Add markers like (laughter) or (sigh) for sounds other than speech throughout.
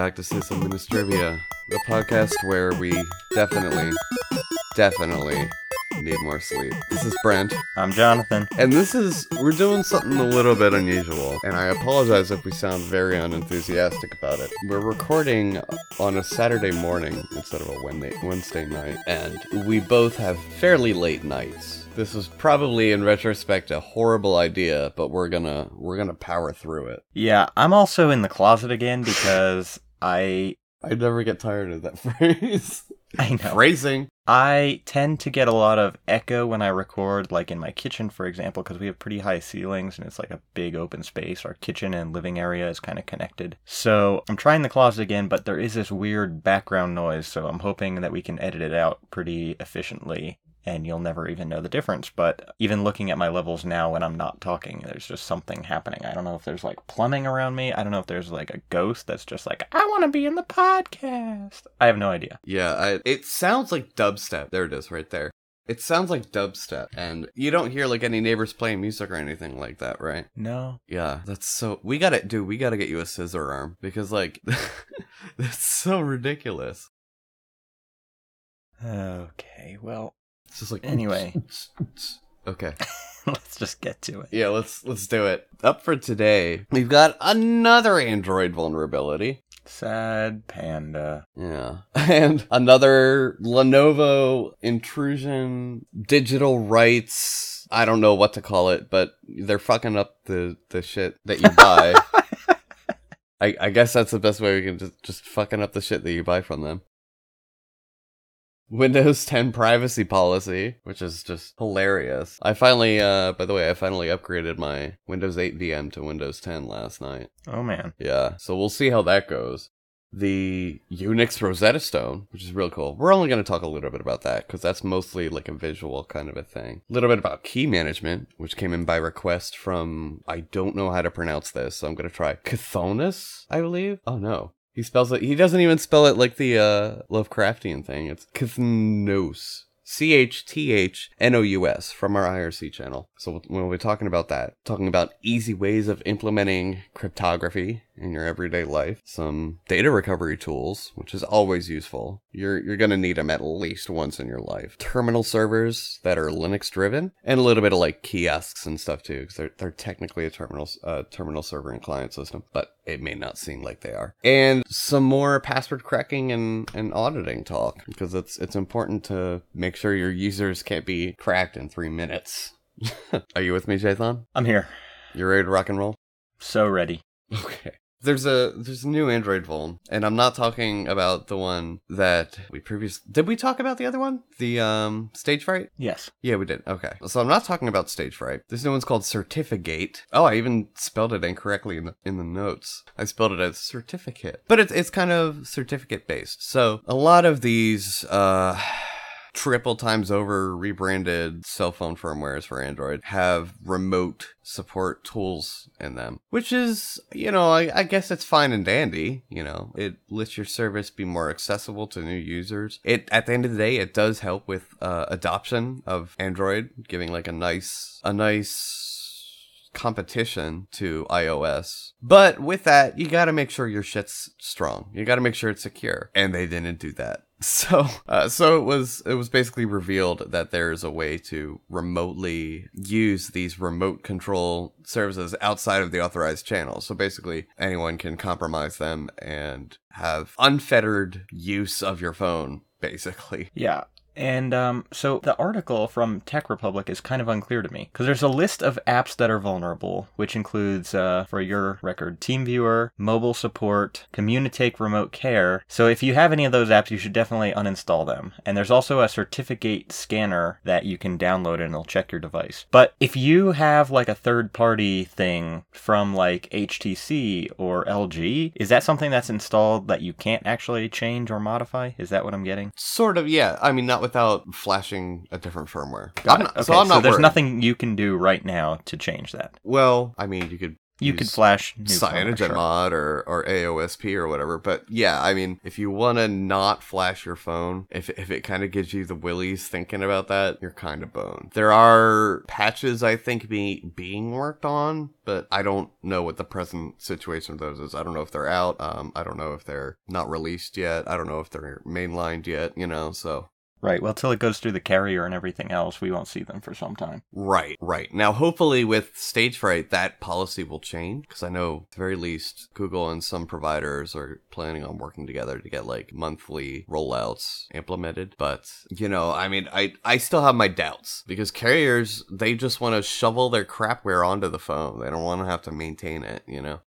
back to Sysadministrivia, the podcast where we definitely, definitely need more sleep. This is Brent, I'm Jathan. and this is, we're doing something a little bit unusual, and I apologize if we sound very unenthusiastic about it. We're recording on a Saturday morning instead of a Wednesday, Wednesday night, and we both have fairly late nights. This was probably, in retrospect, a horrible idea, but we're gonna we're gonna power through it. Yeah, I'm also in the closet again because I I never get tired of that (laughs) phrase. I know Phrasing. I tend to get a lot of echo when I record, like in my kitchen, for example, because we have pretty high ceilings and it's like a big open space. Our kitchen and living area is kind of connected. So I'm trying the closet again, but there is this weird background noise, so I'm hoping that we can edit it out pretty efficiently. And you'll never even know the difference. But even looking at my levels now when I'm not talking, there's just something happening. I don't know if there's like plumbing around me. I don't know if there's like a ghost that's just like, I want to be in the podcast. I have no idea. Yeah, I, it sounds like dubstep. There it is, right there. It sounds like dubstep, and you don't hear like any neighbors playing music or anything like that, right? No. Yeah, that's so. We gotta, dude. We gotta get you a scissor arm because like, (laughs) that's so ridiculous. Okay, well, It's just like Anyway. Okay. (laughs) let's just get to it. Yeah, let's let's do it. Up for today, we've got another Android vulnerability. Sad panda. Yeah. (laughs) And another Lenovo intrusion, digital rights. I don't know what to call it, but they're fucking up the, the shit that you buy. (laughs) I, I guess that's the best way we can just, just fucking up the shit that you buy from them. Windows (laughs) 10 privacy policy, which is just hilarious. I finally, uh, by the way, I finally upgraded my Windows 8 VM to Windows 10 last night. Oh man. Yeah, so we'll see how that goes. The Unix Rosetta Stone, which is real cool. We're only going to talk a little bit about that because that's mostly like a visual kind of a thing. A little bit about key management, which came in by request from, I don't know how to pronounce this, so I'm going to try Chthonus, I believe. Oh no. He spells it, he doesn't even spell it like the uh, Lovecraftian thing. It's Chthnos. C H T H N O U S from our IRC channel. So we'll be talking about that, talking about easy ways of implementing cryptography in your everyday life, some data recovery tools, which is always useful. You're you're gonna need them at least once in your life. Terminal servers that are Linux driven, and a little bit of like kiosks and stuff too, because they're they're technically a terminal uh, terminal server and client system, but it may not seem like they are. And some more password cracking and, and auditing talk, because it's it's important to make sure your users can't be cracked in three minutes. (laughs) Are you with me, Jathan? I'm here. You ready to rock and roll? So ready. (laughs) Okay. There's a there's a new Android phone, and I'm not talking about the one that we previous. Did we talk about the other one? The um Stage Fright? Yes. Yeah, we did. Okay. So I'm not talking about Stage Fright. This new one's called Certifi-gate. Oh, I even spelled it incorrectly in the, in the notes. I spelled it as certificate. But it's it's kind of certificate based. So a lot of these uh triple times over rebranded cell phone firmwares for Android have remote support tools in them, which is, you know, I, I, guess it's fine and dandy. You know, it lets your service be more accessible to new users. It, at the end of the day, it does help with uh, adoption of Android, giving like a nice, a nice competition to iOS. But with that, you gotta make sure your shit's strong. You gotta make sure it's secure. And they didn't do that. So, uh, so it was, it was basically revealed that there's a way to remotely use these remote control services outside of the authorized channel. So basically anyone can compromise them and have unfettered use of your phone, basically. Yeah. And um, so the article from Tech Republic is kind of unclear to me because there's a list of apps that are vulnerable, which includes, uh, for your record, TeamViewer, mobile support, Communitake Remote Care. So if you have any of those apps, you should definitely uninstall them. And there's also a certificate scanner that you can download and it'll check your device. But if you have like a third party thing from like HTC or LG, is that something that's installed that you can't actually change or modify? Is that what I'm getting? Sort of, yeah. I mean, not without flashing a different firmware. Got I'm not- Okay, So I'm not there's worried. nothing you can do right now to change that. Well, I mean, you could You could flash new CyanogenMod mod or, or AOSP or whatever. But yeah, I mean, if you want to not flash your phone, if, if it kind of gives you the willies thinking about that, you're kind of boned. There are patches, I think, be, being worked on, but I don't know what the present situation of those is. I don't know if they're out. Um, I don't know if they're not released yet. I don't know if they're mainlined yet, you know, so. Right. Well, till it goes through the carrier and everything else, we won't see them for some time. Right, right. Now, hopefully, with stage fright, that policy will change because I know, at the very least, Google and some providers are planning on working together to get like monthly rollouts implemented. But you know, I mean, I I still have my doubts because carriers they just want to shovel their crapware onto the phone. They don't want to have to maintain it. You know.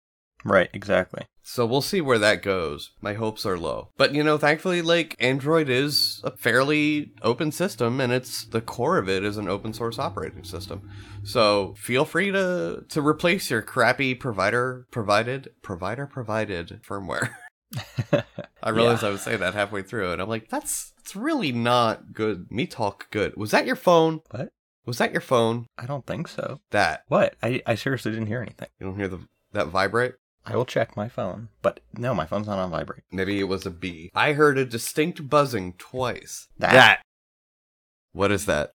Right. Exactly. So we'll see where that goes. My hopes are low. But you know, thankfully like Android is a fairly open system and it's the core of it is an open source operating system. So feel free to to replace your crappy provider provided provider provided firmware. (laughs) I (laughs) realized I would say that halfway through and I'm like that's it's really not good. Me talk good. Was that your phone? What? Was that your phone? I don't think so. That. What? I, I seriously didn't hear anything. You don't hear the that vibrate? I will check my phone, but no, my phone's not on vibrate. Maybe it was a bee. I heard a distinct buzzing twice. That- What is that?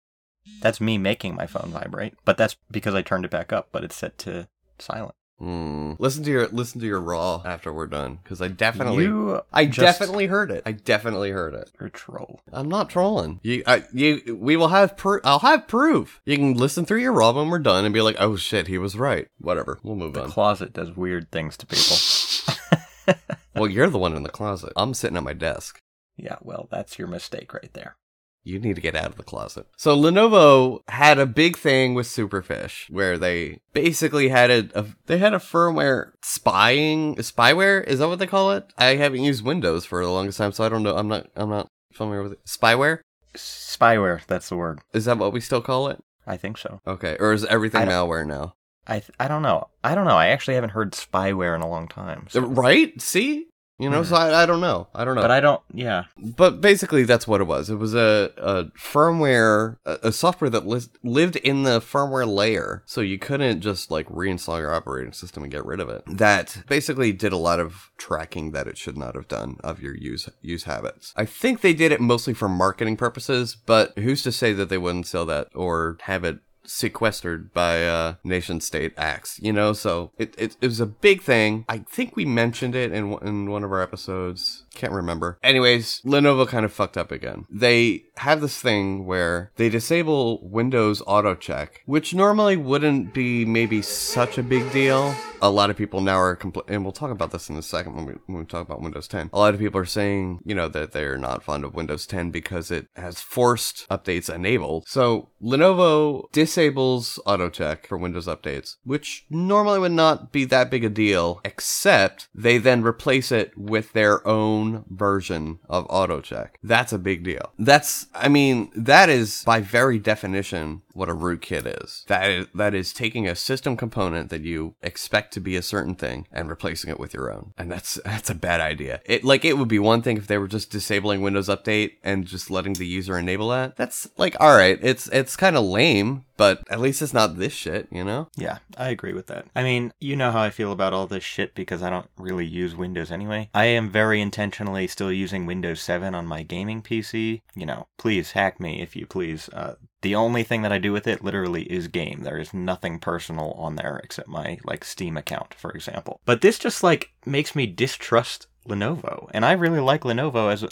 That's me making my phone vibrate, but that's because I turned it back up, but it's set to silent. Hmm. Listen to your listen to your raw after we're done, because I definitely, you I just- definitely heard it. I definitely heard it. You're a troll. I'm not trolling. You, I, you, we will have proof. I'll have proof. You can listen through your raw when we're done and be like, oh shit, he was right. Whatever. We'll move on. The on. closet does weird things to people. (laughs) well, you're the one in the closet. I'm sitting at my desk. yeah, well, that's your mistake right there. You need to get out of the closet. So Lenovo had a big thing with Superfish where they basically had a, a they had a firmware spying spyware. Is that what they call it? I haven't used Windows for the longest time, so I don't know. I'm not I'm not familiar with it. Spyware. Spyware, that's the word. Is that what we still call it? I think so. Okay, or is everything malware now? I th- I don't know. I don't know. I actually haven't heard spyware in a long time. so- Right? See, you know. Hmm. So I, I don't know. I don't know. But I don't. Yeah. But basically, that's what it was. It was a, a firmware, a, a software that lis- lived in the firmware layer, so you couldn't just like reinstall your operating system and get rid of it. That basically did a lot of tracking that it should not have done of your use use habits. I think they did it mostly for marketing purposes, but who's to say that they wouldn't sell that or have it sequestered by uh nation state acts you know? So it, it, it was a big thing. I think we mentioned it in, in one of our episodes can't remember. Anyways lenovo kind of fucked up again. They have this thing where they disable windows auto check which normally wouldn't be maybe such a big deal. A lot of people now are compl- and we'll talk about this in a second when we, when we talk about windows 10 a lot of people are saying you know that they're not fond of windows 10 because it has forced updates enabled. So lenovo disables auto check for windows updates which normally would not be that big a deal except they then replace it with their own version of auto check. That's a big deal. That's i mean that is by very definition what a rootkit is. That is that is taking a system component that you expect to be a certain thing and replacing it with your own. And that's (laughs) that's a bad idea. It like it would be one thing if they were just disabling Windows Update and just letting the user enable that. That's like all right, it's it's kind of lame, but at least it's not this shit, you know? Yeah, I agree with that. I mean, you know how I feel about all this shit because I don't really use Windows anyway. I am very intentionally still using Windows 7 on my gaming PC. You know, please hack me if you please. Uh, the only thing that I do with it literally is game. There is nothing personal on there except my like Steam account, for example. But this just like makes me distrust Lenovo, and I really like Lenovo as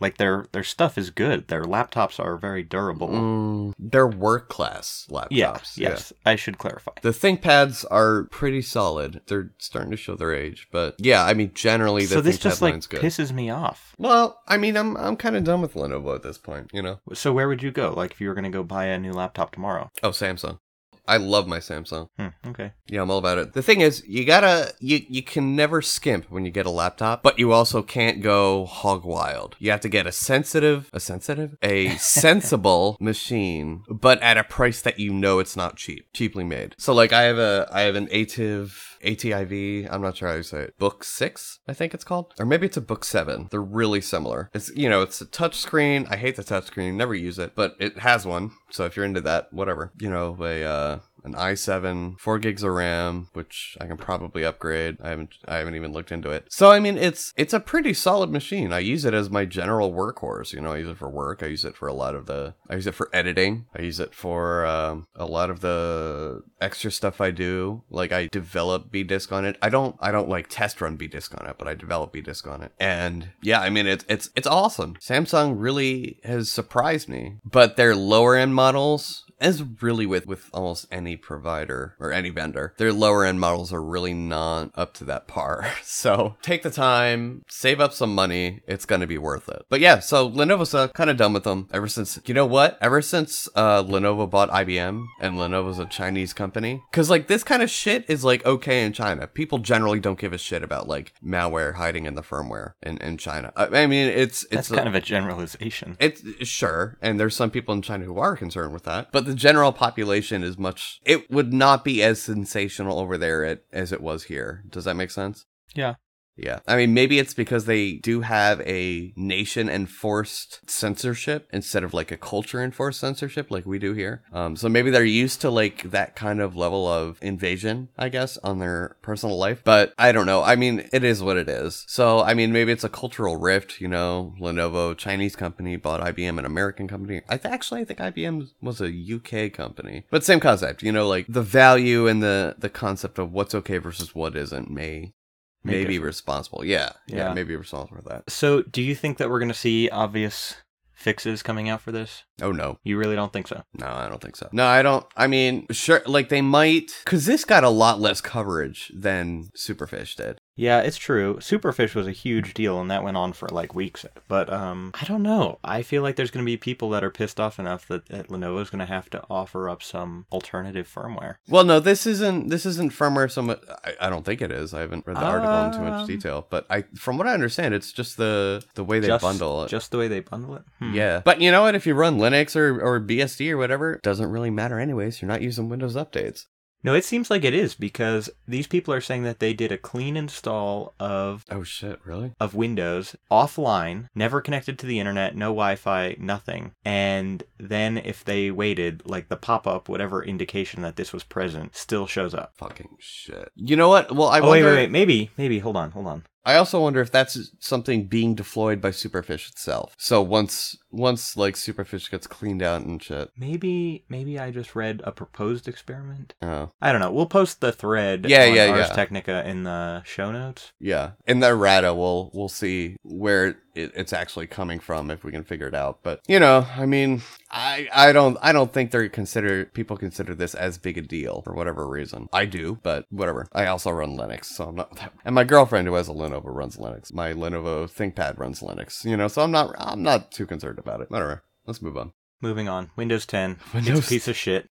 like their their stuff is good. Their laptops are very durable. Mm, they're work class laptops. yeah, yes, I should clarify. The ThinkPads are pretty solid. They're starting to show their age, but yeah, I mean generally the so this ThinkPad just like good. pisses me off. Well, I mean, I'm I'm kind of done with Lenovo at this point, you know. So where would you go? Like if you were gonna go buy a new laptop tomorrow? Oh, Samsung. I love my Samsung. Hmm, okay. Yeah, I'm all about it. The thing is, you gotta you you can never skimp when you get a laptop, but you also can't go hog wild. You have to get a sensitive, a sensitive, a (laughs) sensible machine, but at a price that you know it's not cheap, cheaply made. So like, I have a I have an ATIV. ATIV, I'm not sure how you say it. Book 6, I think it's called. Or maybe it's a Book 7. They're really similar. It's, you know, it's a touch screen. I hate the touch screen, never use it, but it has one. So if you're into that, whatever. You know, a uh an i7, four gigs of RAM, which I can probably upgrade. I haven't I haven't even looked into it. So I mean, it's it's a pretty solid machine. I use it as my general workhorse. You know, I use it for work. I use it for a lot of the. I use it for editing. I use it for um, a lot of the extra stuff I do. Like I develop BDisk on it. I don't I don't like test run BDisk on it, but I develop BDisk on it. And yeah, I mean it's it's it's awesome. Samsung really has surprised me. But their lower end models as really with with almost any provider or any vendor their lower end models are really not up to that par. (laughs) So take the time save up some money it's gonna be worth it. But yeah so lenovo's uh, kind of done with them ever since you know what? Ever since uh, lenovo bought ibm and lenovo's a chinese company because like this kind of shit is like okay in china. People generally don't give a shit about like malware hiding in the firmware in, in china. I, I mean it's it's That's kind of a generalization. it's sure, and there's some people in China who are concerned with that, but the general population is much. It would not be as sensational over there as it was here. Does that make sense? Yeah. Yeah. I mean, maybe it's because they do have a nation enforced censorship instead of like a culture enforced censorship like we do here. Um, so maybe they're used to like that kind of level of invasion, I guess, on their personal life. But I don't know. I mean, it is what it is. So, I mean, maybe it's a cultural rift, you know, Lenovo, Chinese company, bought IBM, an American company. I th- actually, I think IBM was a UK company, but same concept, you know, like the value and the, the concept of what's okay versus what isn't may May may be differ. responsible. Yeah, yeah, Yeah. maybe responsible for that. So, do you think that we're going to see obvious fixes coming out for this? Oh no, You really don't think so? no, I don't think so. No, I don't. I mean, sure, like they might, because this got a lot less coverage than Superfish did. Yeah, it's true. Superfish was a huge deal, and that went on for like weeks. But um, I don't know. I feel like there's going to be people that are pissed off enough that, that Lenovo's going to have to offer up some alternative firmware. Well, no, this isn't. This isn't firmware. So much. I, I don't think it is. I haven't read the article in too much Um, detail, but I, from what I understand, it's just the the way they just, bundle it. Just the way they bundle it. Hmm. Yeah, but you know what? If you run Linux or, or BSD or whatever, doesn't really matter anyways. You're not using Windows updates. No, it seems like it is because these people are saying that they did a clean install of Oh shit! Really? of Windows offline, never connected to the internet, no Wi-Fi, nothing. And then if they waited, like the pop-up, whatever indication that this was present, still shows up. Fucking shit. You know what? Well, I oh wait, wonder. wait, wait, maybe, maybe. Hold on, hold on. I also wonder if that's something being deployed by Superfish itself. So once once like Superfish gets cleaned out and shit. Maybe, maybe I just read a proposed experiment. Oh. I don't know. We'll post the thread Yeah, on yeah, Ars yeah. Technica in the show notes. Yeah. In the errata we'll we'll see where it, it's actually coming from if we can figure it out. But you know, I mean I I don't I don't think they're consider people consider this as big a deal for whatever reason. I do, but whatever. I also run Linux, so I'm not that (laughs) and my girlfriend who has a Lenovo runs Linux. My Lenovo ThinkPad runs Linux. You know, so I'm not I'm not too concerned about it. Whatever. Let's move on. Moving on. Windows 10. (laughs) It's Windows- a piece of shit.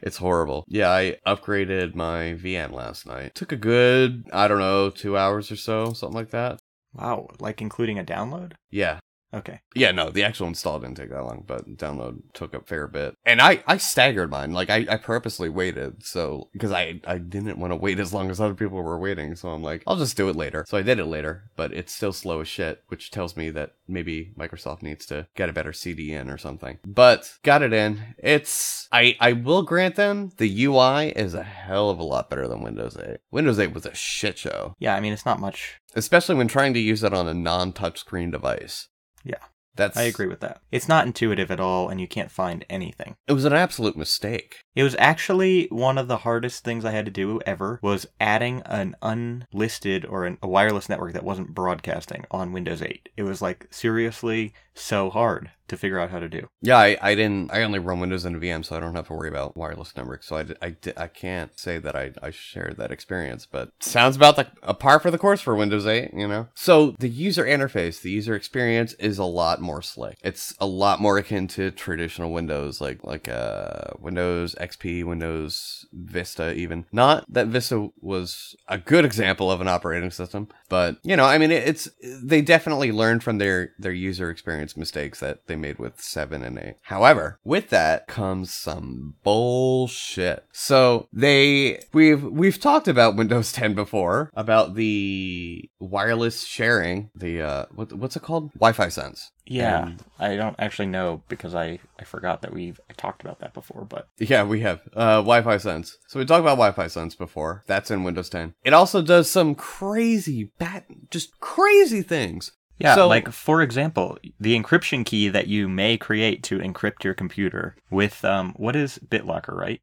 It's horrible. Yeah, I upgraded my VM last night. Took a good, I don't know, two hours or so, something like that. Wow, like including a download? Yeah. Okay. Yeah, no, the actual install didn't take that long, but download took a fair bit. And I, I staggered mine. Like, I, I purposely waited, so, because I, I didn't want to wait as long as other people were waiting, so I'm like, I'll just do it later. So I did it later, but it's still slow as shit, which tells me that maybe Microsoft needs to get a better CDN or something. But, got it in. It's, I, I will grant them, the UI is a hell of a lot better than Windows 8. Windows 8 was a shit show, Yeah, I mean, it's not much. especially when trying to use it on a non-touchscreen device. Yeah. That's, I agree with that. It's not intuitive at all, and you can't find anything. It was an absolute mistake. It was actually one of the hardest things I had to do ever was adding an unlisted or an, a wireless network that wasn't broadcasting on Windows 8. It was like seriously so hard to figure out how to do. Yeah, I, I didn't. I only run Windows and a VM, so I don't have to worry about wireless networks. So I, I, I can't say that I, I shared that experience, but sounds about the, a par for the course for Windows 8, you know? So the user interface, the user experience is a lot more slick. It's a lot more akin to traditional Windows, like like uh, Windows XP, Windows Vista, even. Not that Vista was a good example of an operating system, but you know, I mean, it's they definitely learned from their their user experience mistakes that they made with 7 and 8. However, with that comes some bullshit. So, they we've we've talked about Windows (laughs) 10 before about the wireless sharing, the uh what, what's it called? Wi-Fi Sense. Yeah, And- I don't actually know because I, I forgot that we've talked about that before, but Yeah, we have uh, Wi-Fi Sense. So we talked about Wi-Fi Sense before. That's in Windows 10. It also does some crazy, bat, just crazy things. yeah, So- like for example, the encryption key that you may create to encrypt your computer with um what is BitLocker, right?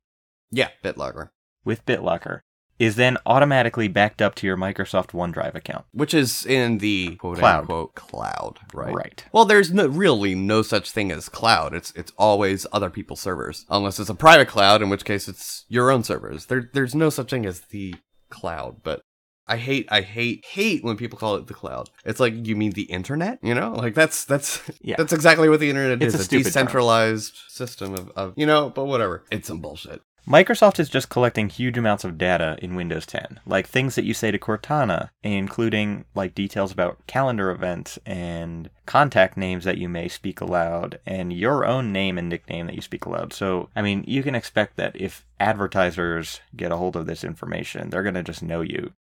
Yeah, BitLocker, With BitLocker is then automatically backed up to your Microsoft OneDrive account. which is in the quote Cloud. unquote cloud, right? Right. Well, there's no, really no such thing as cloud. It's it's always other people's servers, unless it's a private cloud, in which case it's your own servers. There there's no such thing as the cloud, but. I hate, I hate, hate when people call it the cloud. It's like you mean the internet, you know? Like that's that's Yeah. that's exactly what the internet It's is. a A, stupid term. decentralized system of, of you know, but whatever. It's some bullshit. Microsoft is just collecting huge amounts of data in Windows 10, like things that you say to Cortana, including like details about calendar events and contact names that you may speak aloud and your own name and nickname that you speak aloud. So, I mean, you can expect that if advertisers get a hold of this information, they're going to just know you.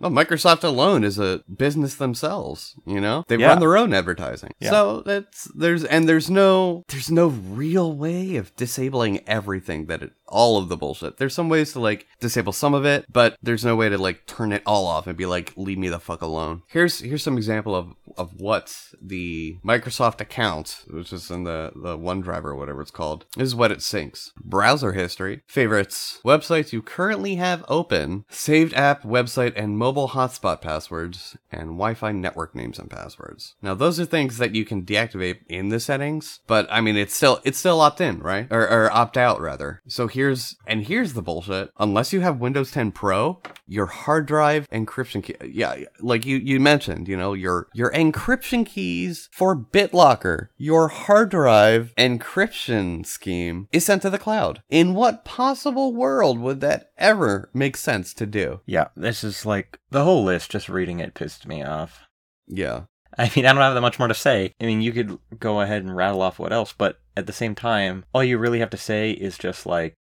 Well, Microsoft alone is a business themselves, you know? They Yeah. run their own advertising. Yeah. So that's there's and there's no there's no real way of disabling everything that it all of the bullshit. There's some ways to like disable some of it, but there's no way to like turn it all off and be like leave me the fuck alone. Here's here's some example of of what the Microsoft account, which is in the the OneDrive or whatever it's called, is what it syncs. Browser history, favorites, websites you currently have open, saved app, website, and mobile hotspot passwords, and Wi-Fi network names and passwords. Now those are things that you can deactivate in the settings, but I mean it's still it's still opt in, right? Or, or opt out rather. So here's and here's the bullshit. Unless you have Windows 10 Pro, your hard drive encryption key, yeah, like you you mentioned, you know, your your encryption keys for BitLocker, your hard drive encryption scheme is sent to the cloud. In what possible world would that ever make sense to do? Yeah, this is like the whole list, just reading it pissed me off. Yeah. I mean, I don't have that much more to say. I mean, you could go ahead and rattle off what else, but at the same time, all you really have to say is just like,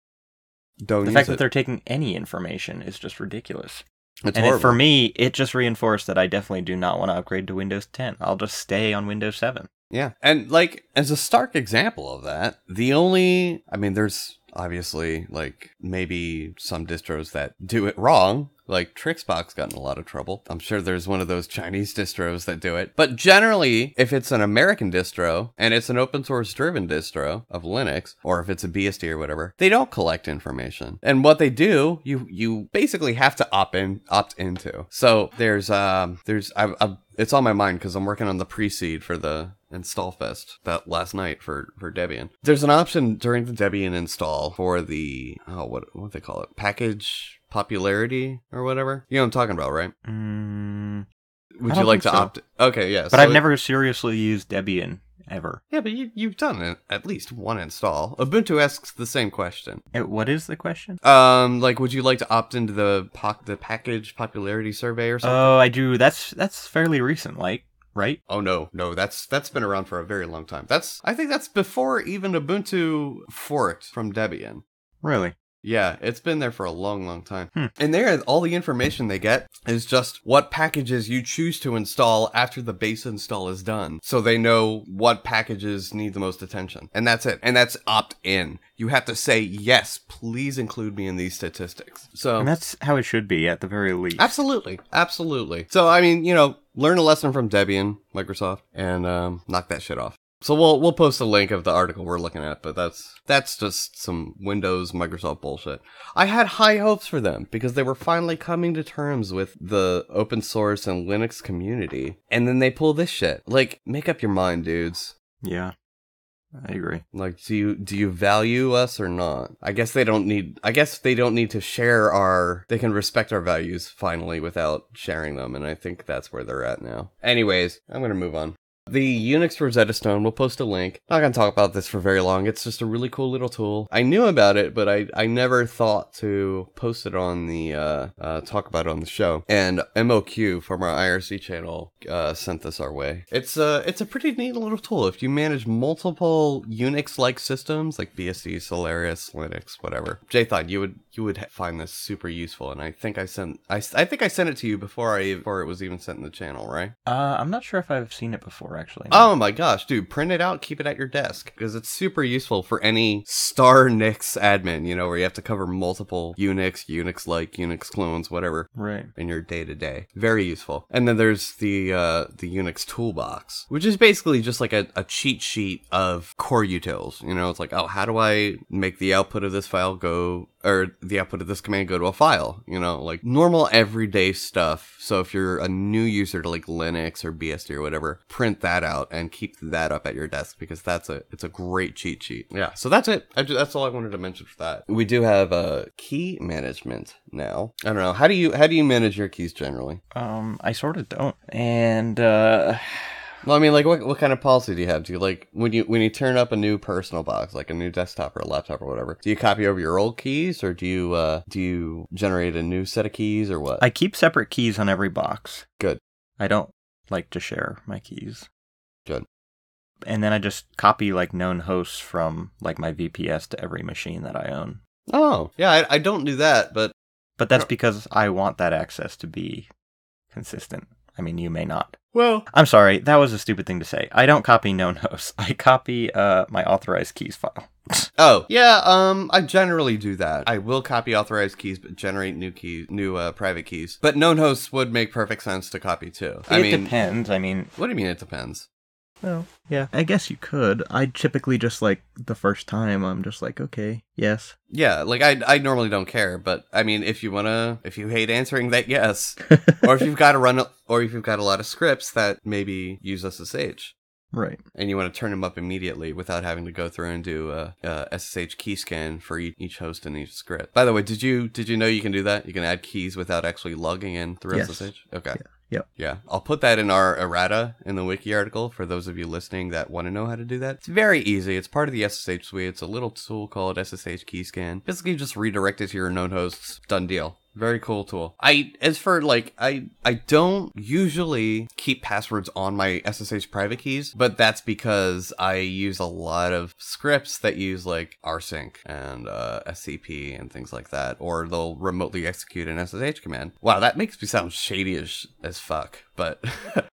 Don't the fact it. that they're taking any information is just ridiculous. It's and it, for me, it just reinforced that I definitely do not want to upgrade to Windows 10. I'll just stay on Windows 7. Yeah. And like as a stark example of that, the only I mean there's obviously like maybe some distros that do it wrong. Like Trixbox got in a lot of trouble. I'm sure there's one of those Chinese distros that do it. But generally, if it's an American distro and it's an open source driven distro of Linux, or if it's a BSD or whatever, they don't collect information. And what they do, you you basically have to opt in opt into. So there's um there's I, I it's on my mind because I'm working on the pre-seed for the install fest that last night for for Debian. There's an option during the Debian install for the oh what what they call it package popularity or whatever. You know what I'm talking about, right? Mm, Would you like to so. opt? Okay, yeah. but so I've it- never seriously used Debian ever. Yeah, but you you've done at least one install. Ubuntu asks the same question. Uh, What is the question? Um, like, would you like to opt into the poc- the package popularity survey or something? Oh, I do. That's that's fairly recent, like, right? Oh no, no, that's that's been around for a very long time. That's I think that's before even Ubuntu forked from Debian. Really? Yeah, it's been there for a long, long time. Hmm. And there, all the information they get is just what packages you choose to install after the base install is done. So they know what packages need the most attention. And that's it. And that's opt in. You have to say, yes, please include me in these statistics. So And that's how it should be, at the very least. Absolutely, absolutely. So I mean, you know, learn a lesson from Debian, Microsoft, and um, knock that shit off. So we'll we'll post a link of the article we're looking at, but that's that's just some Windows Microsoft bullshit. I had high hopes for them because they were finally coming to terms with the open source and Linux community, and then they pull this shit. Like, make up your mind, dudes. Yeah, I agree. Like, do you do you value us or not? I guess they don't need. I guess they don't need to share our. They can respect our values finally without sharing them, and I think that's where they're at now. Anyways, I'm gonna move on. The Unix Rosetta Stone, we'll post a link. Not gonna talk about this for very long. It's just a really cool little tool. I knew about it, but I, I never thought to post it on the uh, uh, talk about it on the show. And MOQ from our IRC channel uh, sent this our way. It's a it's a pretty neat little tool. If you manage multiple Unix-like systems like BSD, Solaris, Linux, whatever, thought you would you would find this super useful. And I think I sent I, I think I sent it to you before I before it was even sent in the channel, right? Uh, I'm not sure if I've seen it before, actually. Oh my gosh, dude, print it out, keep it at your desk because it's super useful for any star Nix admin, you know, where you have to cover multiple Unix, Unix like, Unix clones, whatever right. in your day to day. Very useful. And then there's the uh, the Unix toolbox, which is basically just like a, a cheat sheet of core utils. You know, it's like, oh, how do I make the output of this file go or the output of this command go to a file, you know, like normal everyday stuff. So if you're a new user to like Linux or BSD or whatever, print that out and keep that up at your desk because that's a it's a great cheat sheet. Yeah, so that's it. I, that's all I wanted to mention for that. We do have a uh, key management now. I don't know. How do you how do you manage your keys generally? Um, I sort of don't. And uh well, I mean, like, what what kind of policy do you have? Do you like when you when you turn up a new personal box, like a new desktop or a laptop or whatever? Do you copy over your old keys, or do you uh, do you generate a new set of keys, or what? I keep separate keys on every box. Good. I don't like to share my keys. Good. And then I just copy like known hosts from like my VPS to every machine that I own. Oh, yeah, I, I don't do that, but but that's because I want that access to be consistent. I mean, you may not. Well, I'm sorry, that was a stupid thing to say. I don't copy known (laughs) hosts. I copy uh, my authorized keys file. (laughs) oh yeah, um, I generally do that. I will copy authorized keys, but generate new keys, new uh, private keys. But known hosts would make perfect sense to copy too. I it mean, depends. I mean, what do you mean? It depends. Well, yeah, I guess you could. I typically just like the first time I'm just like, okay, yes. Yeah, like I I normally don't care, but I mean, if you wanna, if you hate answering that yes, (laughs) or if you've got to run, or if you've got a lot of scripts that maybe use SSH, Right. And you want to turn them up immediately without having to go through and do a, a SSH key scan for each host in each script. By the way, did you did you know you can do that? You can add keys without actually logging in through yes. SSH. Okay. Yeah. Yep. Yeah. I'll put that in our errata in the wiki article for those of you listening that want to know how to do that. It's very easy. It's part of the SSH suite. It's a little tool called SSH Keyscan. Basically, just redirect it to your known hosts. Done deal. Very cool tool. I as for like I I don't usually keep passwords on my SSH private keys, but that's because I use a lot of scripts that use like rsync and uh, SCP and things like that, or they'll remotely execute an SSH command. Wow, that makes me sound shady as as fuck, but (laughs)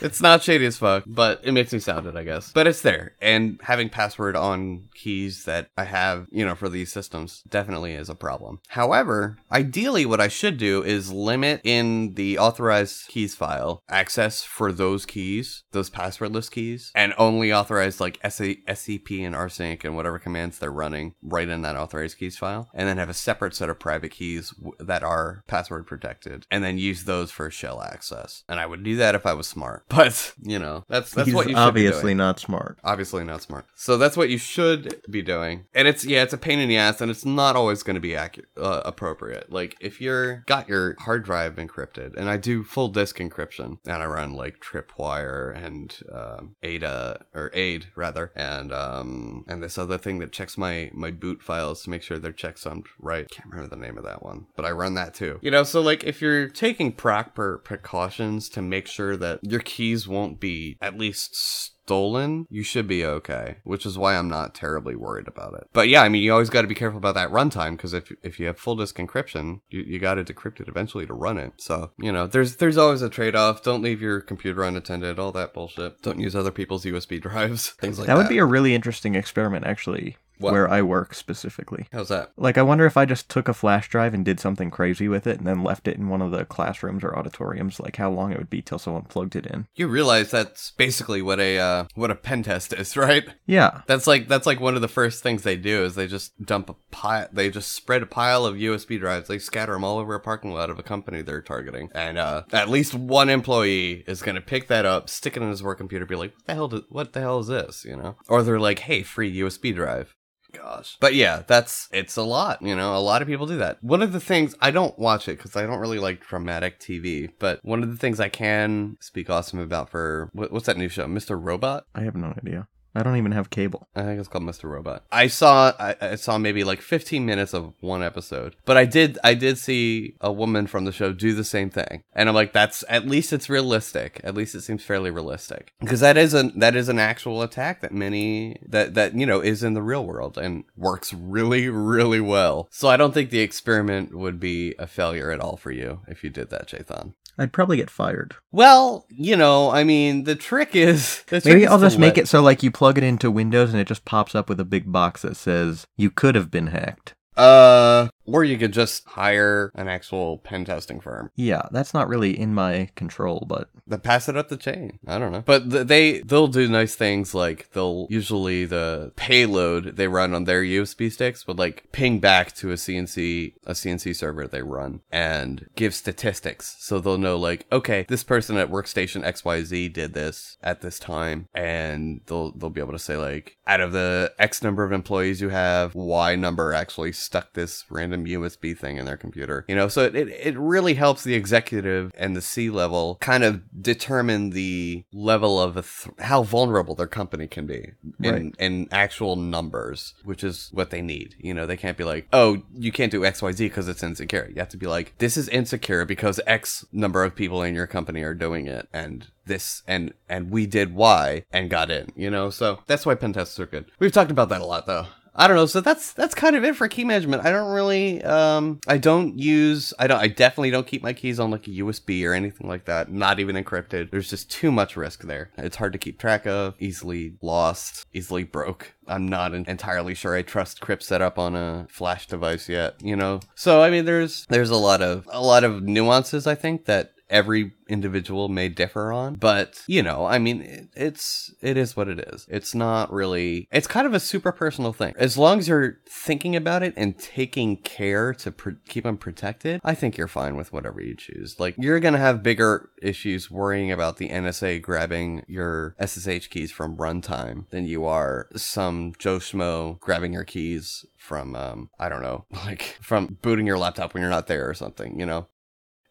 it's not shady as fuck, but it makes me sound it, I guess. But it's there. And having password on keys that I have, you know, for these systems definitely is a problem. However, ideally, what I should do is limit in the authorized keys file access for those keys, those passwordless keys, and only authorize like SCP and rsync and whatever commands they're running right in that authorized keys file. And then have a separate set of private keys that are password protected and then use those for shell access. And I would do that if I was smart. (laughs) But you know, that's that's He's what you should obviously not smart. Obviously not smart. So that's what you should be doing. And it's yeah, it's a pain in the ass, and it's not always going to be accurate, uh, appropriate. Like if you're got your hard drive encrypted, and I do full disk encryption, and I run like Tripwire and um, Ada or Aid rather, and um and this other thing that checks my my boot files to make sure they're checksummed right. Can't remember the name of that one, but I run that too. You know, so like if you're taking proper precautions to make sure that your keys won't be at least stolen, you should be okay, which is why I'm not terribly worried about it. But yeah, I mean, you always got to be careful about that runtime because if if you have full disk encryption, you, you got to decrypt it eventually to run it. So you know, there's there's always a trade off. Don't leave your computer unattended, all that bullshit. Don't use other people's USB (laughs) drives, things like that. That would be a really interesting experiment, actually. What? where I work specifically. How's that? Like, I wonder if I just took a flash drive and did something crazy with it and then left it in one of the classrooms or auditoriums, like how long it would be till someone plugged it in. You realize that's basically what a uh, what a pen test is, (laughs) right? Yeah. That's like that's like one of the first things they do is they just dump a pile, they just spread a pile of USB drives, they scatter them all over a parking lot of a company they're targeting, and uh, at least one employee is gonna pick that up, stick it in his work computer, be like, "What the hell? What the hell is this?" You know? Or they're like, "Hey, free USB drive." Gosh. But yeah, that's it's a lot, you know, a lot of people do that. One of the things I don't watch it cuz I don't really like dramatic TV, but one of the things I can speak awesome about for what, what's that new show? Mr. Robot? I have no idea. I don't even have cable. I think it's called Mr. Robot. I saw I, I saw maybe like 15 minutes of one episode, but I did I did see a woman from the show do the same thing, and I'm like, that's at least it's realistic. At least it seems fairly realistic because that is an that is an actual attack that many that that you know is in the real world and works really really well. So I don't think the experiment would be a failure at all for you if you did that, Jathan. I'd probably get fired. Well, you know, I mean, the trick is the trick Maybe is I'll to just make let- it so like you plug it into Windows and it just pops up with a big box that says you could have been hacked. Uh, or you could just hire an actual pen testing firm. Yeah, that's not really in my control, but that pass it up the chain. I don't know, but th- they they'll do nice things like they'll usually the payload they run on their USB sticks would like ping back to a CNC a CNC server they run and give statistics, so they'll know like okay, this person at workstation XYZ did this at this time, and they'll they'll be able to say like out of the X number of employees you have, Y number actually stuck this random USB thing in their computer. You know, so it, it, it really helps the executive and the C level kind of determine the level of a th- how vulnerable their company can be in, Right. in actual numbers, which is what they need. You know, they can't be like, oh, you can't do XYZ because it's insecure. You have to be like, this is insecure because X number of people in your company are doing it. And this and and we did Y and got in, you know? So that's why pen tests are good. We've talked about that a lot though. I don't know. So that's that's kind of it for key management. I don't really um I don't use I don't I definitely don't keep my keys on like a USB or anything like that. Not even encrypted. There's just too much risk there. It's hard to keep track of, easily lost, easily broke. I'm not entirely sure I trust crypt setup on a flash device yet, you know. So I mean there's there's a lot of a lot of nuances I think that every individual may differ on but you know i mean it, it's it is what it is. It's not really it's kind of a super personal thing. As long as you're thinking about it and taking care to pr- keep them protected i think you're fine with whatever you choose. Like you're gonna have bigger issues worrying about the nsa grabbing your ssh keys from runtime than you are some joe schmo grabbing your keys from um i don't know (laughs) like from booting your laptop when you're not there or something you know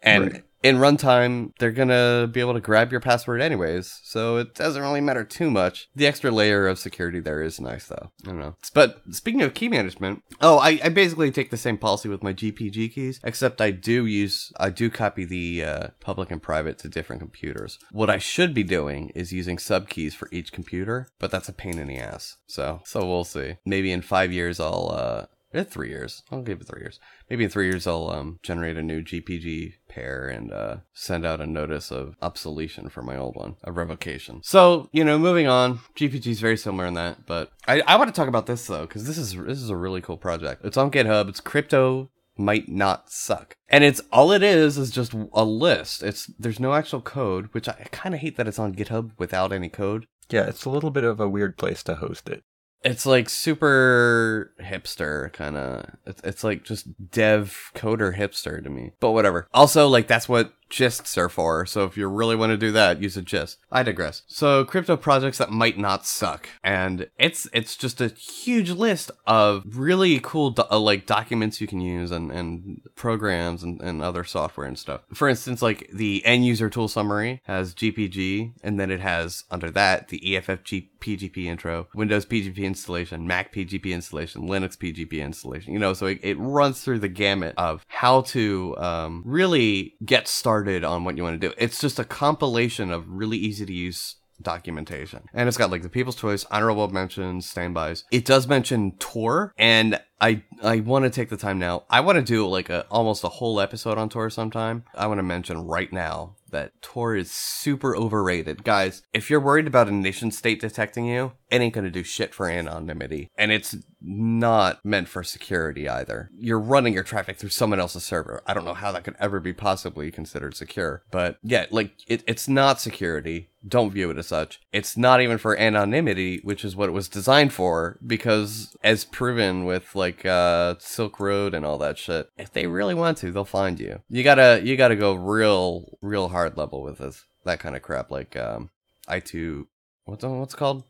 and Right. in runtime, they're gonna be able to grab your password anyways, so it doesn't really matter too much. The extra layer of security there is nice, though. I don't know. But speaking of key management, oh, I, I basically take the same policy with my GPG keys, except I do use, I do copy the uh, public and private to different computers. What I should be doing is using sub keys for each computer, but that's a pain in the ass. So, so we'll see. Maybe in five years, I'll, uh, eh, three years. I'll give it three years. Maybe in three years I'll um, generate a new GPG pair and uh, send out a notice of obsolescence for my old one, a revocation. So you know, moving on, GPG is very similar in that, but I, I want to talk about this though because this is this is a really cool project. It's on GitHub. It's crypto might not suck and it's all it is is just a list it's there's no actual code which i kind of hate that it's on github without any code yeah, it's a little bit of a weird place to host it. It's like super hipster kind of it's, it's like just dev coder hipster to me. But whatever. Also like that's what gists are for. So if you really want to do that use a gist. I digress. So crypto projects that might not suck. And it's it's just a huge list of really cool do- uh, like documents you can use and, and programs and, and other software and stuff. For instance like the end user tool summary has gpg and then it has under that the EFFG PGP intro, Windows PGP installation, Mac PGP installation, Linux PGP installation. You know, so it, it runs through the gamut of how to um, really get started on what you want to do. It's just a compilation of really easy to use documentation. And it's got like the people's choice, honorable mentions, standbys. It does mention Tor and I I want to take the time now. I want to do like a almost a whole episode on Tor sometime. I want to mention right now that Tor is super overrated. Guys, if you're worried about a nation state detecting you, it ain't gonna do shit for anonymity. And it's not meant for security either. You're running your traffic through someone else's server. I don't know how that could ever be possibly considered secure. But yeah, like it, it's not security. Don't view it as such. It's not even for anonymity, which is what it was designed for, because as proven with like uh Silk Road and all that shit, if they really want to, they'll find you. You gotta you gotta go real real hard level with this that kind of crap, like um I2 what's what's it called?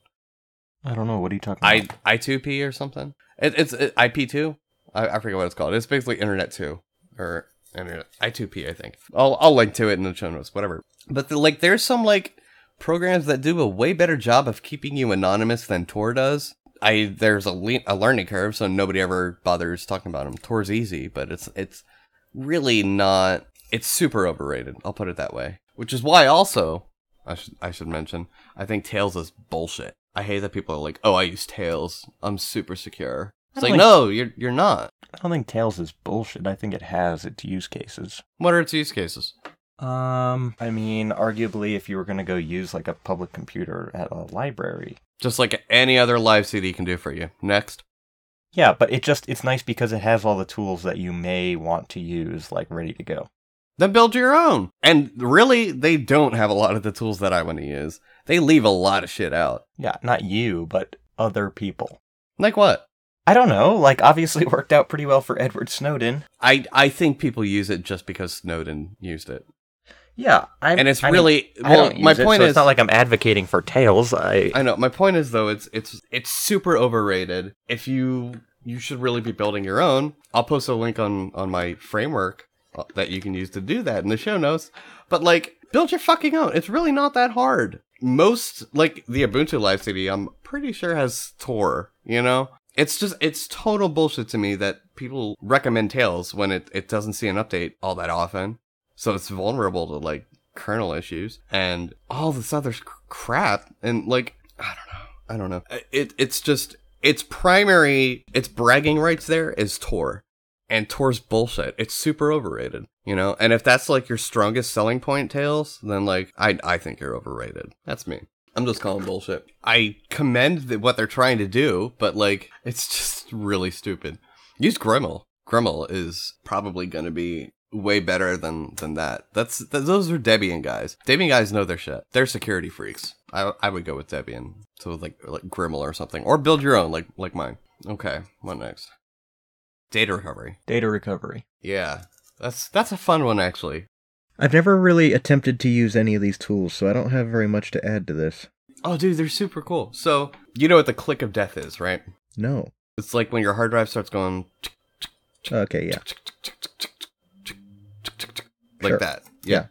I don't know. What are you talking I about? I2P or something. It, it's it, IP2. I, I forget what it's called. It's basically Internet 2 or Internet I2P. I think. I'll I'll link to it in the show notes. Whatever. But the, like, there's some like programs that do a way better job of keeping you anonymous than Tor does. I there's a le- a learning curve, so nobody ever bothers talking about them. Tor's easy, but it's it's really not. It's super overrated. I'll put it that way. Which is why also I should I should mention I think Tails is bullshit. I hate that people are like, oh, I use Tails. I'm super secure. It's like, don't no, you're you're not. I don't think Tails is bullshit. I think it has its use cases. What are its use cases? Um, I mean, arguably, if you were going to go use like a public computer at a library, Just like any other live CD can do for you. Next. yeah, but it just it's nice because it has all the tools that you may want to use, like ready to go. Then build your own. And really, they don't have a lot of the tools that I want to use. They leave a lot of shit out. Yeah, not you, but other people. Like what? I don't know. Like, obviously, (laughs) it worked out pretty well for Edward Snowden. I I think people use it just because Snowden used it. Yeah, I And it's I mean, really I well. My it, point so is it's not like I'm advocating for Tails. I I know. My point is though, it's it's it's super overrated. If you you should really be building your own. I'll post a link on on my framework that you can use to do that in the show notes. But like, build your fucking own. It's really not that hard. Most like the Ubuntu Live CD, I'm pretty sure has Tor. You know, it's just it's total bullshit to me that people recommend Tails when it it doesn't see an update all that often. So it's vulnerable to like kernel issues and all this other crap. And like, I don't know. I don't know. It it's just its primary its bragging rights there is Tor. And Tor's bullshit. It's super overrated, you know? And if that's like your strongest selling point, Tails, then like I I think you're overrated. That's me. I'm just calling bullshit. I commend th- what they're trying to do, but like it's just really stupid. Use Grml. Grml is probably going to be way better than than that. That's th- those are Debian guys. Debian guys know their shit. They're security freaks. I I would go with Debian. So like like Grml or something, or build your own like like mine. Okay, what next? Data recovery. data recovery. Yeah, that's that's a fun one actually. I've never really attempted to use any of these tools, so I don't have very much to add to this. Oh, dude, they're super cool. So you know what the click of death is, right? No. It's like when your hard drive starts going Okay, yeah. like Sure. that. Yeah. Yeah.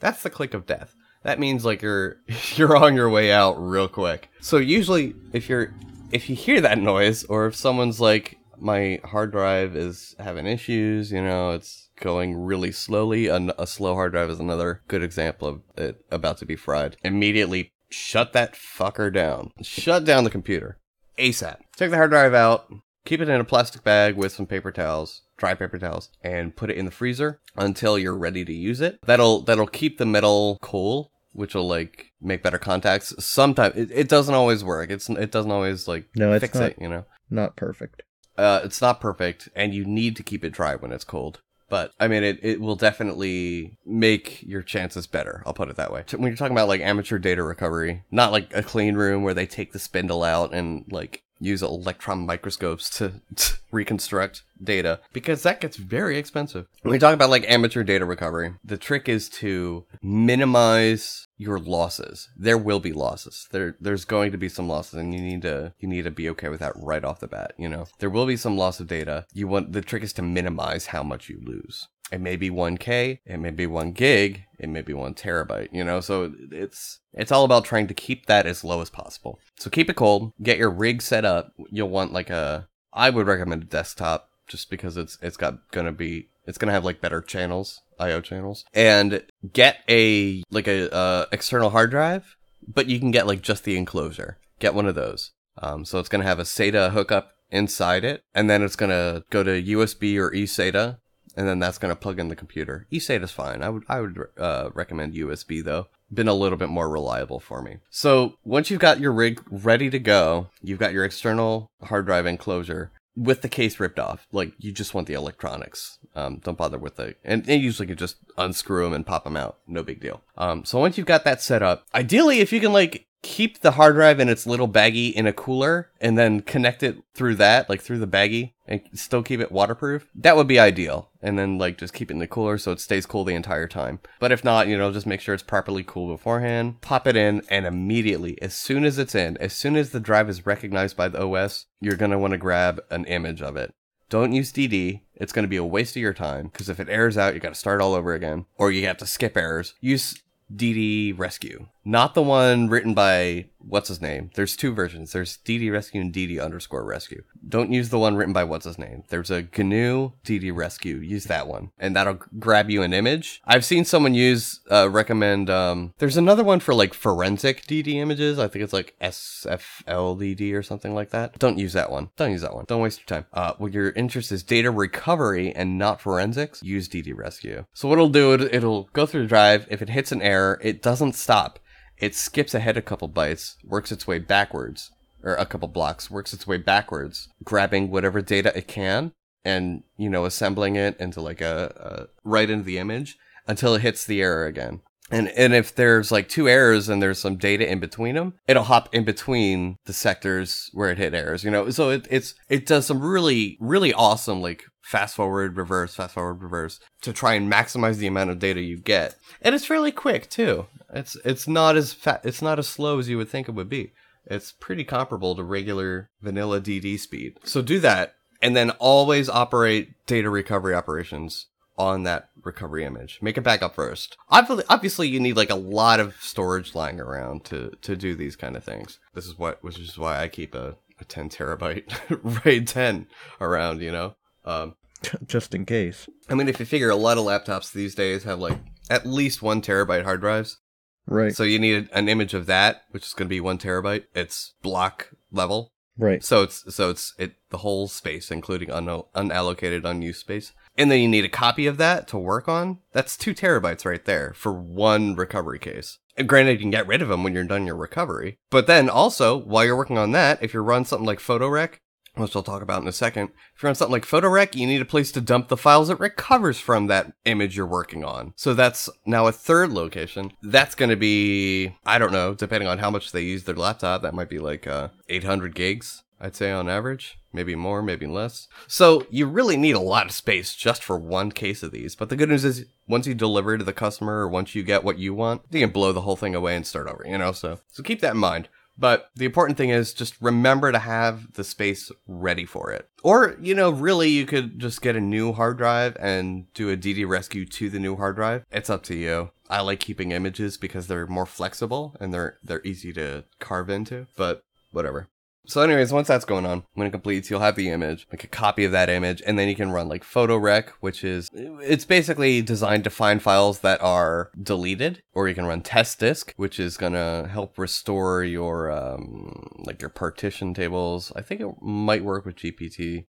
That's the click of death. That means like you're (laughs) you're on your way out real quick. So usually if you're if you hear that noise or if someone's like my hard drive is having issues, you know, it's going really slowly. An, a slow hard drive is another good example of it about to be fried. Immediately shut that fucker down. Shut down the computer. ASAP. Take the hard drive out, keep it in a plastic bag with some paper towels, dry paper towels, and put it in the freezer until you're ready to use it. That'll that'll keep the metal cool, which will like make better contacts. Sometimes it, it doesn't always work. It's it doesn't always like No, it's fix not it, you know. not perfect. Uh, it's not perfect, and you need to keep it dry when it's cold. But I mean, it, it will definitely make your chances better. I'll put it that way. When you're talking about like amateur data recovery, not like a clean room where they take the spindle out and like use electron microscopes to, (laughs) to reconstruct data, because that gets very expensive. When we talk about like amateur data recovery, the trick is to minimize your losses. There will be losses. There there's going to be some losses and you need to you need to be okay with that right off the bat, you know. There will be some loss of data. You want the trick is to minimize how much you lose. It may be 1k, it may be 1 gig, it may be 1 terabyte, you know. So it's it's all about trying to keep that as low as possible. So keep it cold, get your rig set up. You'll want like a I would recommend a desktop just because it's it's got going to be it's going to have like better channels, IO channels. And get a like a uh, external hard drive, but you can get like just the enclosure. Get one of those. Um, so it's going to have a SATA hookup inside it, and then it's going to go to USB or eSATA, and then that's going to plug in the computer. eSATA's fine. I would I would uh, recommend USB though. Been a little bit more reliable for me. So once you've got your rig ready to go, you've got your external hard drive enclosure with the case ripped off. Like you just want the electronics. Um, don't bother with the and, and usually can just unscrew them and pop them out. No big deal. Um, so once you've got that set up, ideally if you can like keep the hard drive in its little baggie in a cooler and then connect it through that, like through the baggie, and still keep it waterproof, that would be ideal. And then like just keep it in the cooler so it stays cool the entire time. But if not, you know, just make sure it's properly cool beforehand. Pop it in, and immediately, as soon as it's in, as soon as the drive is recognized by the OS, you're gonna want to grab an image of it. Don't use DD. It's going to be a waste of your time because if it errors out, you got to start all over again, or you have to skip errors. Use DD Rescue, not the one written by what's his name. There's two versions. There's DD Rescue and DD underscore Rescue. Don't use the one written by what's his name. There's a GNU DD Rescue. Use that one, and that'll grab you an image. I've seen someone use uh, recommend. Um, there's another one for like forensic DD images. I think it's like SFLDD or something like that. Don't use that one. Don't use that one. Don't waste your time. Uh, when your interest is data recovery and not forensics, use DD Rescue. So what it'll do, it, it'll go through the drive. If it hits an error, it doesn't stop. It skips ahead a couple bytes, works its way backwards, or a couple blocks, works its way backwards, grabbing whatever data it can, and you know assembling it into like a, a right into the image until it hits the error again. And and if there's like two errors and there's some data in between them, it'll hop in between the sectors where it hit errors. You know, so it it's it does some really really awesome like fast forward reverse fast forward reverse to try and maximize the amount of data you get. And it's fairly quick too. It's it's not as fa- it's not as slow as you would think it would be. It's pretty comparable to regular vanilla DD speed. So do that and then always operate data recovery operations on that recovery image. Make a backup first. Obviously, you need like a lot of storage lying around to to do these kind of things. This is what, which is why I keep a, a 10 terabyte (laughs) RAID 10 around. You know, um, (laughs) Just in case. I mean, if you figure a lot of laptops these days have like at least one terabyte hard drives, Right. so you need an image of that, which is going to be one terabyte. It's block level, right. so it's so it's it the whole space, including un- unallocated unused space. And then you need a copy of that to work on. That's two terabytes right there for one recovery case. And granted, you can get rid of them when you're done your recovery. But then also, while you're working on that, if you run something like PhotoRec, which I'll talk about in a second, if you're on something like PhotoRec, you need a place to dump the files it recovers from that image you're working on. So that's now a third location. That's going to be, I don't know, depending on how much they use their laptop, that might be like uh, 800 gigs. I'd say on average, maybe more, maybe less. So you really need a lot of space just for one case of these. But the good news is, once you deliver to the customer or once you get what you want, you can blow the whole thing away and start over. You know, so so keep that in mind. But the important thing is just remember to have the space ready for it. Or, you know, really you could just get a new hard drive and do a DD rescue to the new hard drive. It's up to you. I like keeping images because they're more flexible and they're they're easy to carve into, but whatever. So, anyways, once that's going on, when it completes, you'll have the image, like a copy of that image, and then you can run like PhotoRec, which is it's basically designed to find files that are deleted, or you can run TestDisk, which is gonna help restore your um like your partition tables. I think it might work with GPT.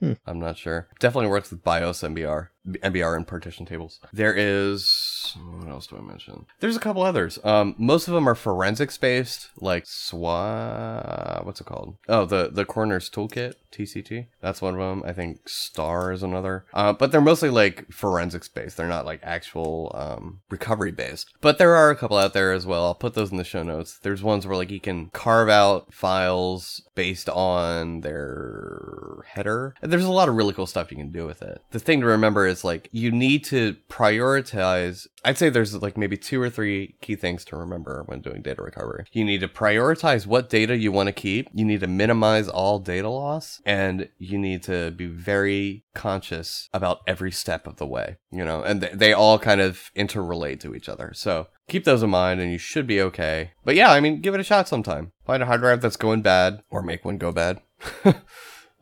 Hmm. I'm not sure. Definitely works with BIOS MBR, MBR and partition tables. There is what else do I mention? There's a couple others. Um, most of them are forensics based, like SWA. What's it called? Oh, the the Coroner's Toolkit (TCT). That's one of them. I think Star is another. Uh, but they're mostly like forensics based. They're not like actual um, recovery based. But there are a couple out there as well. I'll put those in the show notes. There's ones where like you can carve out files based on their header. And there's a lot of really cool stuff you can do with it. The thing to remember is like you need to prioritize. I'd say there's like maybe two or three key things to remember when doing data recovery. You need to prioritize what data you want to keep. You need to minimize all data loss and you need to be very conscious about every step of the way, you know, and th- they all kind of interrelate to each other. So keep those in mind and you should be okay. But yeah, I mean, give it a shot sometime. Find a hard drive that's going bad or make one go bad. (laughs)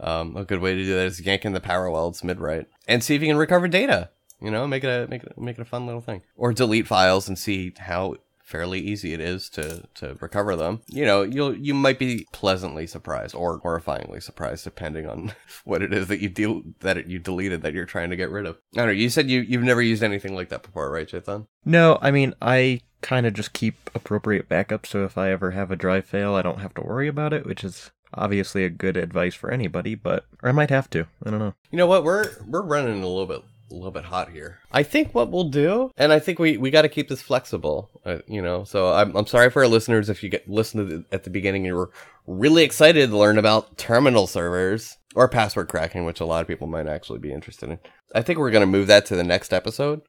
um, a good way to do that is yanking the power while it's mid write and see if you can recover data. You know, make it a make it make it a fun little thing. Or delete files and see how fairly easy it is to to recover them. You know, you'll you might be pleasantly surprised or horrifyingly surprised depending on (laughs) what it is that you deal that you deleted that you're trying to get rid of. I don't know. You said you you've never used anything like that before, right, Jathan? No, I mean, I kind of just keep appropriate backups so if I ever have a drive fail, I don't have to worry about it, which is obviously a good advice for anybody, but or I might have to. I don't know. You know what? We're we're running a little bit a little bit hot here. I think what we'll do, and I think we, we got to keep this flexible, uh, you know. So I'm, I'm sorry for our listeners if you get listen to the, at the beginning you were really excited to learn about terminal servers or password cracking, which a lot of people might actually be interested in. I think we're going to move that to the next episode.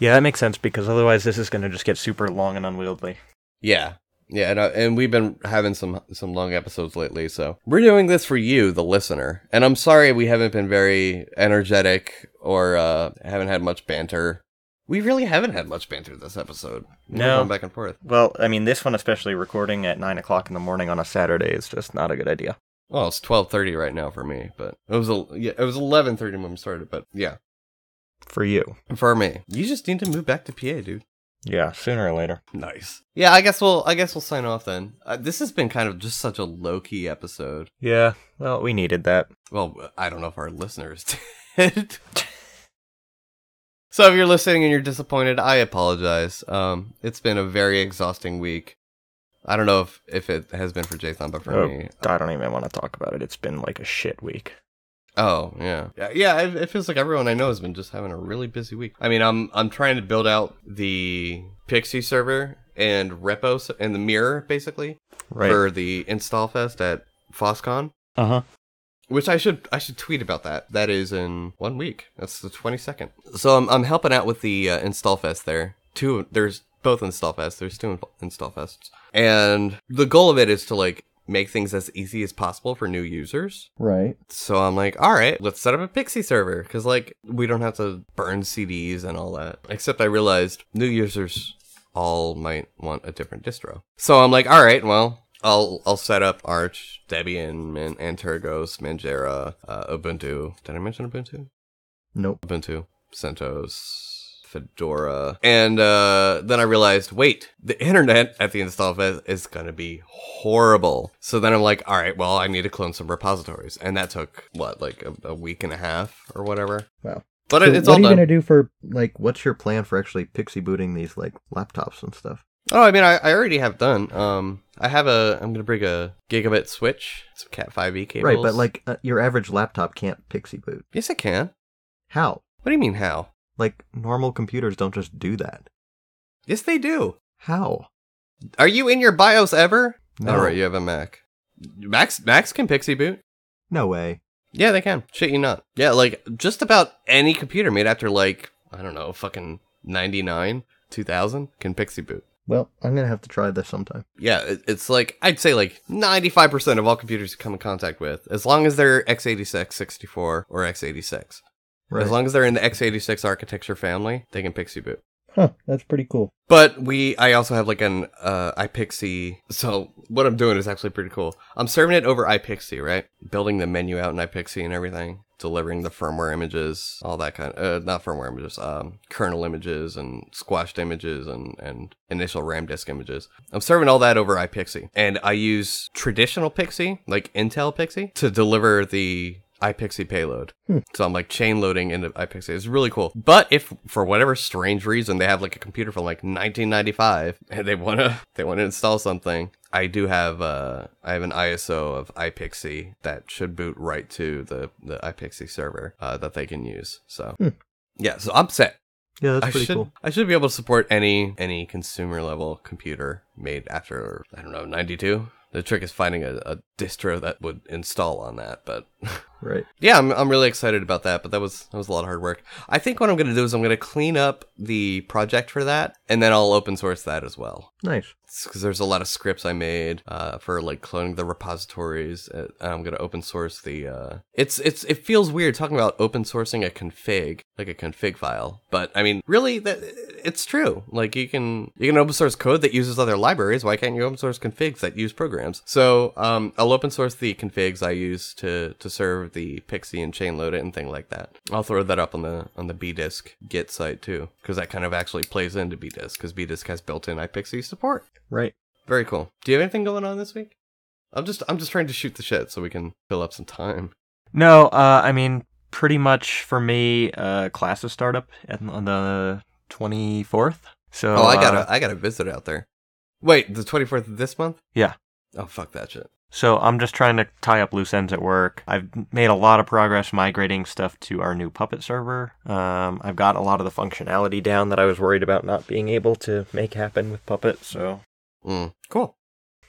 Yeah, that makes sense because otherwise this is going to just get super long and unwieldy. Yeah. Yeah, and, uh, and we've been having some some long episodes lately, so we're doing this for you, the listener. And I'm sorry we haven't been very energetic or uh, haven't had much banter. We really haven't had much banter this episode. We're No. going back and forth. Well, I mean, this one especially recording at nine o'clock in the morning on a Saturday is just not a good idea. Well, it's twelve thirty right now for me, but it was a, yeah, it was eleven thirty when we started. But yeah, For you. for me, you just need to move back to PA, dude. Yeah, sooner or later. Nice. Yeah, I guess we'll I guess we'll sign off then. Uh, this has been kind of just such a low key episode. Yeah, well, we needed that. Well, I don't know if our listeners (laughs) did. so if you're listening and you're disappointed, I apologize. Um, it's been a very exhausting week. I don't know if, if it has been for Jathan, but for Oh, me, I don't even want to talk about it. It's been like a shit week. Oh yeah, yeah, yeah. It, it feels like everyone I know has been just having a really busy week. I mean, I'm I'm trying to build out the PXE server and repo and the mirror basically Right. for the install fest at FOSSCON. Uh huh. Which I should I should tweet about that. That is in one week. That's the twenty second. So I'm I'm helping out with the uh, install fest there. Two there's both install fests. There's two install fests, and the goal of it is to like make things as easy as possible for new users. Right. So I'm like, all right, let's set up a PXE server because like we don't have to burn CDs and all that. Except I realized new users all might want a different distro. So I'm like, all right, well, I'll I'll set up Arch, Debian, Man- Antergos, Manjaro, uh, Ubuntu. Did I mention Ubuntu? Nope. Ubuntu, CentOS, Fedora, and uh, then I realized, wait, the internet at the install fest is gonna be horrible. So then I'm like, all right, well, I need to clone some repositories, and that took what, like a, a week and a half or whatever. Wow. But So it, it's what all are you done. gonna do for like? What's your plan for actually PXE booting these like laptops and stuff? Oh, I mean, I, I already have done. Um, I have a. I'm gonna bring a gigabit switch, some Cat 5e cables. Right, but like uh, your average laptop can't PXE boot. yes, it can. How? What do you mean how? Like normal computers don't just do that. Yes, they do. How? Are you in your BIOS ever? No. All right, you have a Mac. Max Macs can PXE boot. No way. Yeah, they can. Shit you not. Yeah, like just about any computer made after like I don't know, fucking 99, 2000 can PXE boot. Well, I'm gonna have to try this sometime. Yeah, it, it's like I'd say like 95% of all computers you come in contact with, as long as they're x86, 64 or x86. Right. As long as they're in the x86 architecture family, they can PXE boot. huh? That's pretty cool. But we, I also have like an uh, iPXE. So what I'm doing is actually pretty cool. I'm serving it over iPXE, right? Building the menu out in iPXE and everything, delivering the firmware images, all that kind. Of, uh, not firmware images, um, kernel images and squashed images and and initial RAM disk images. I'm serving all that over iPXE, and I use traditional PXE, like Intel PXE, to deliver the iPXE payload. So I'm like chain loading into iPXE. It's really cool. But if for whatever strange reason they have like a computer from like 1995 (laughs) and they wanna they wanna install something, I do have uh I have an ISO of iPXE that should boot right to the the iPXE server uh, that they can use. So yeah, so I'm set. Yeah, that's I pretty should cool. I should be able to support any any consumer level computer made after I don't know 92. The trick is finding a, a distro that would install on that, but (laughs) Right. yeah, I'm, I'm really excited about that, but that was that was a lot of hard work. I think what I'm going to do is I'm going to clean up the project for that, and then I'll open source that as well. Nice. Because there's a lot of scripts I made uh, for like cloning the repositories. Uh, and I'm going to open source the. Uh... It's it's it feels weird talking about open sourcing a config like a config file, but I mean really that it's true. Like you can you can open source code that uses other libraries. Why can't you open source configs that use programs? So um, I'll open source the configs I use to to serve the PXE and chain load it and thing like that. I'll throw that up on the on the BDisk Git site too, because that kind of actually plays into BDisk because BDisk has built-in iPXE support. Right. Very cool. Do you have anything going on this week? I'm just I'm just trying to shoot the shit so we can fill up some time. No, uh, I mean, pretty much for me, uh, classes start up on the 24th. So, Oh, I uh, gotta I gotta visit out there. Wait, the 24th of this month? Yeah. Oh fuck that shit. So I'm just trying to tie up loose ends at work. I've made a lot of progress migrating stuff to our new Puppet server. Um, I've got a lot of the functionality down that I was worried about not being able to make happen with Puppet. So Mm, cool.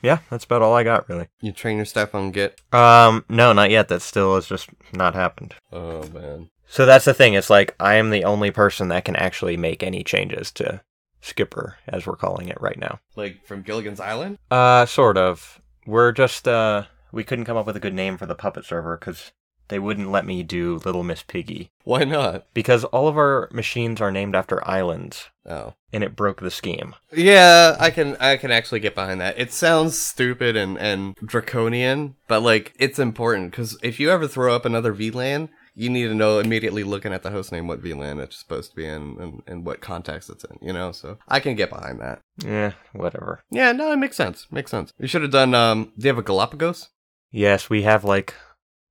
yeah, that's about all I got really. You train your staff on Git. Um, no, not yet. That still has just not happened. Oh man. So that's the thing. It's like I am the only person that can actually make any changes to Skipper, as we're calling it right now. Like from Gilligan's Island? Uh, sort of. We're just uh, we couldn't come up with a good name for the puppet server because they wouldn't let me do Little Miss Piggy Why not? because all of our machines are named after islands, Oh. and it broke the scheme. Yeah, I can I can actually get behind that. It sounds stupid and and draconian, but like it's important because if you ever throw up another VLAN, you need to know immediately looking at the host name what VLAN it's supposed to be in and, and what context it's in. You know, so I can get behind that. Yeah, whatever. Yeah, no, it makes sense. Makes sense. You should have done. Um, do you have a Galapagos? Yes, we have like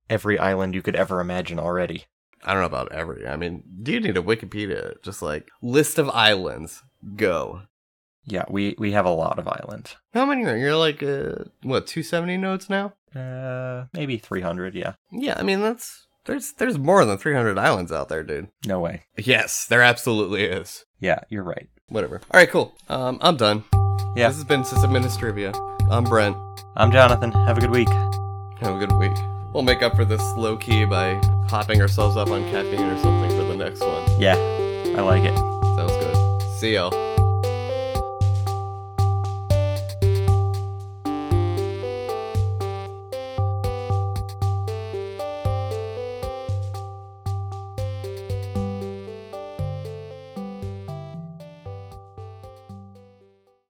every island you could ever imagine already. I don't know about every. I mean, do you need a Wikipedia? Just like list of islands. Go. Yeah, we we have a lot of islands. How many are you're like uh, what 270 nodes now? Uh, maybe 300. Yeah, Yeah, I mean that's there's there's more than 300 islands out there, dude. no way. Yes, there absolutely is. Yeah, you're right. Whatever. All right, cool. Um, I'm done. Yeah. This has been System Trivia. I'm Brent. I'm Jathan. Have a good week. Have a good week. We'll make up for this low key by hopping ourselves up on caffeine or something for the next one. Yeah, I like it. Sounds good. See y'all.